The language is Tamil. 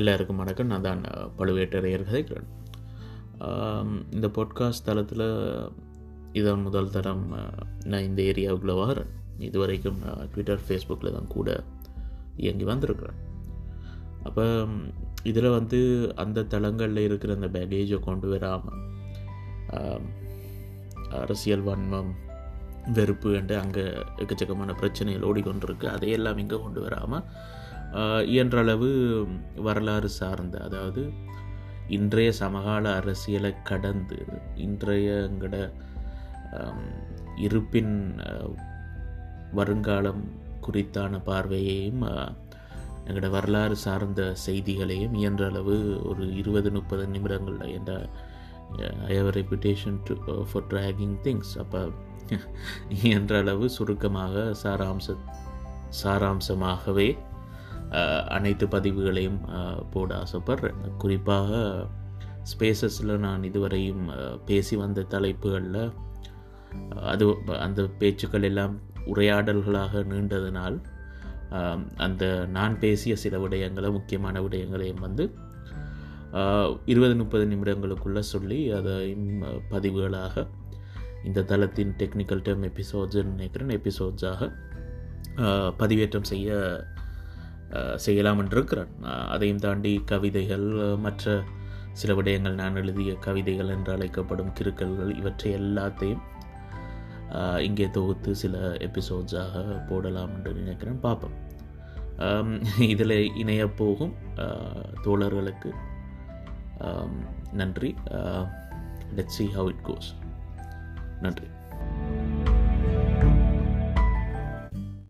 எல்லாருக்கும் வணக்கம். நான் தான் பழுவேட்டரையர் கதைக்கிறேன் இந்த பாட்காஸ்ட் தளத்தில் இதான் முதல் தரம் நான் இந்த ஏரியாவுக்குள்ளே வரேன். இது வரைக்கும் ட்விட்டர் ஃபேஸ்புக்கில் தான் கூட இயங்கி வந்திருக்கிறேன். அப்போ இதில் வந்து அந்த தளங்களில் இருக்கிற அந்த பேகேஜை கொண்டு வராமல் அரசியல் வன்மம் வெறுப்பு என்று அங்கே எக்கச்சக்கமான பிரச்சனைகள் ஓடிக்கொண்டிருக்கு. அதையெல்லாம் இங்கே கொண்டு வராமல் இயன்றளவு வரலாறு சார்ந்த அதாவது இன்றைய சமகால அரசியலை கடந்து இன்றைய எங்கட இருப்பின் வருங்காலம் குறித்தான பார்வையையும் எங்களோட வரலாறு சார்ந்த செய்திகளையும் இயன்ற அளவு ஒரு இருபது முப்பது நிமிடங்களில் என்ற I have reputation to for tracking things அப்போ என்ற அளவு சுருக்கமாக சாராம்ச சாராம்சமாகவே அனைத்து பதிவுகளையும் போட ஆசைப்படுறேன். குறிப்பாக ஸ்பேசஸில் நான் இதுவரையும் பேசி வந்த தலைப்புகளில் அது அந்த பேச்சுக்கள் எல்லாம் உரையாடல்களாக நீண்டதனால் அந்த நான் பேசிய சில விடயங்களை முக்கியமான விடயங்களையும் வந்து இருபது முப்பது நிமிடங்களுக்குள்ளே சொல்லி அதை பதிவுகளாக இந்த தளத்தின் டெக்னிக்கல் டேர்ம் எபிசோட்ஸ் நினைக்கிறேன். எபிசோட்ஸாக பதிவேற்றம் செய்ய செய்யலாம் என்று இருக்கிறேன் அதையும் தாண்டி கவிதைகள் மற்ற சில விடயங்கள் நான் எழுதிய கவிதைகள் என்று அழைக்கப்படும் கிறுக்கல்கள் இவற்றை எல்லாத்தையும் இங்கே தொகுத்து சில எபிசோட்ஸாக போடலாம் என்று நினைக்கிறேன். பார்ப்போம். இதில் இணைய போகும் தோழர்களுக்கு நன்றி let see how it goes நன்றி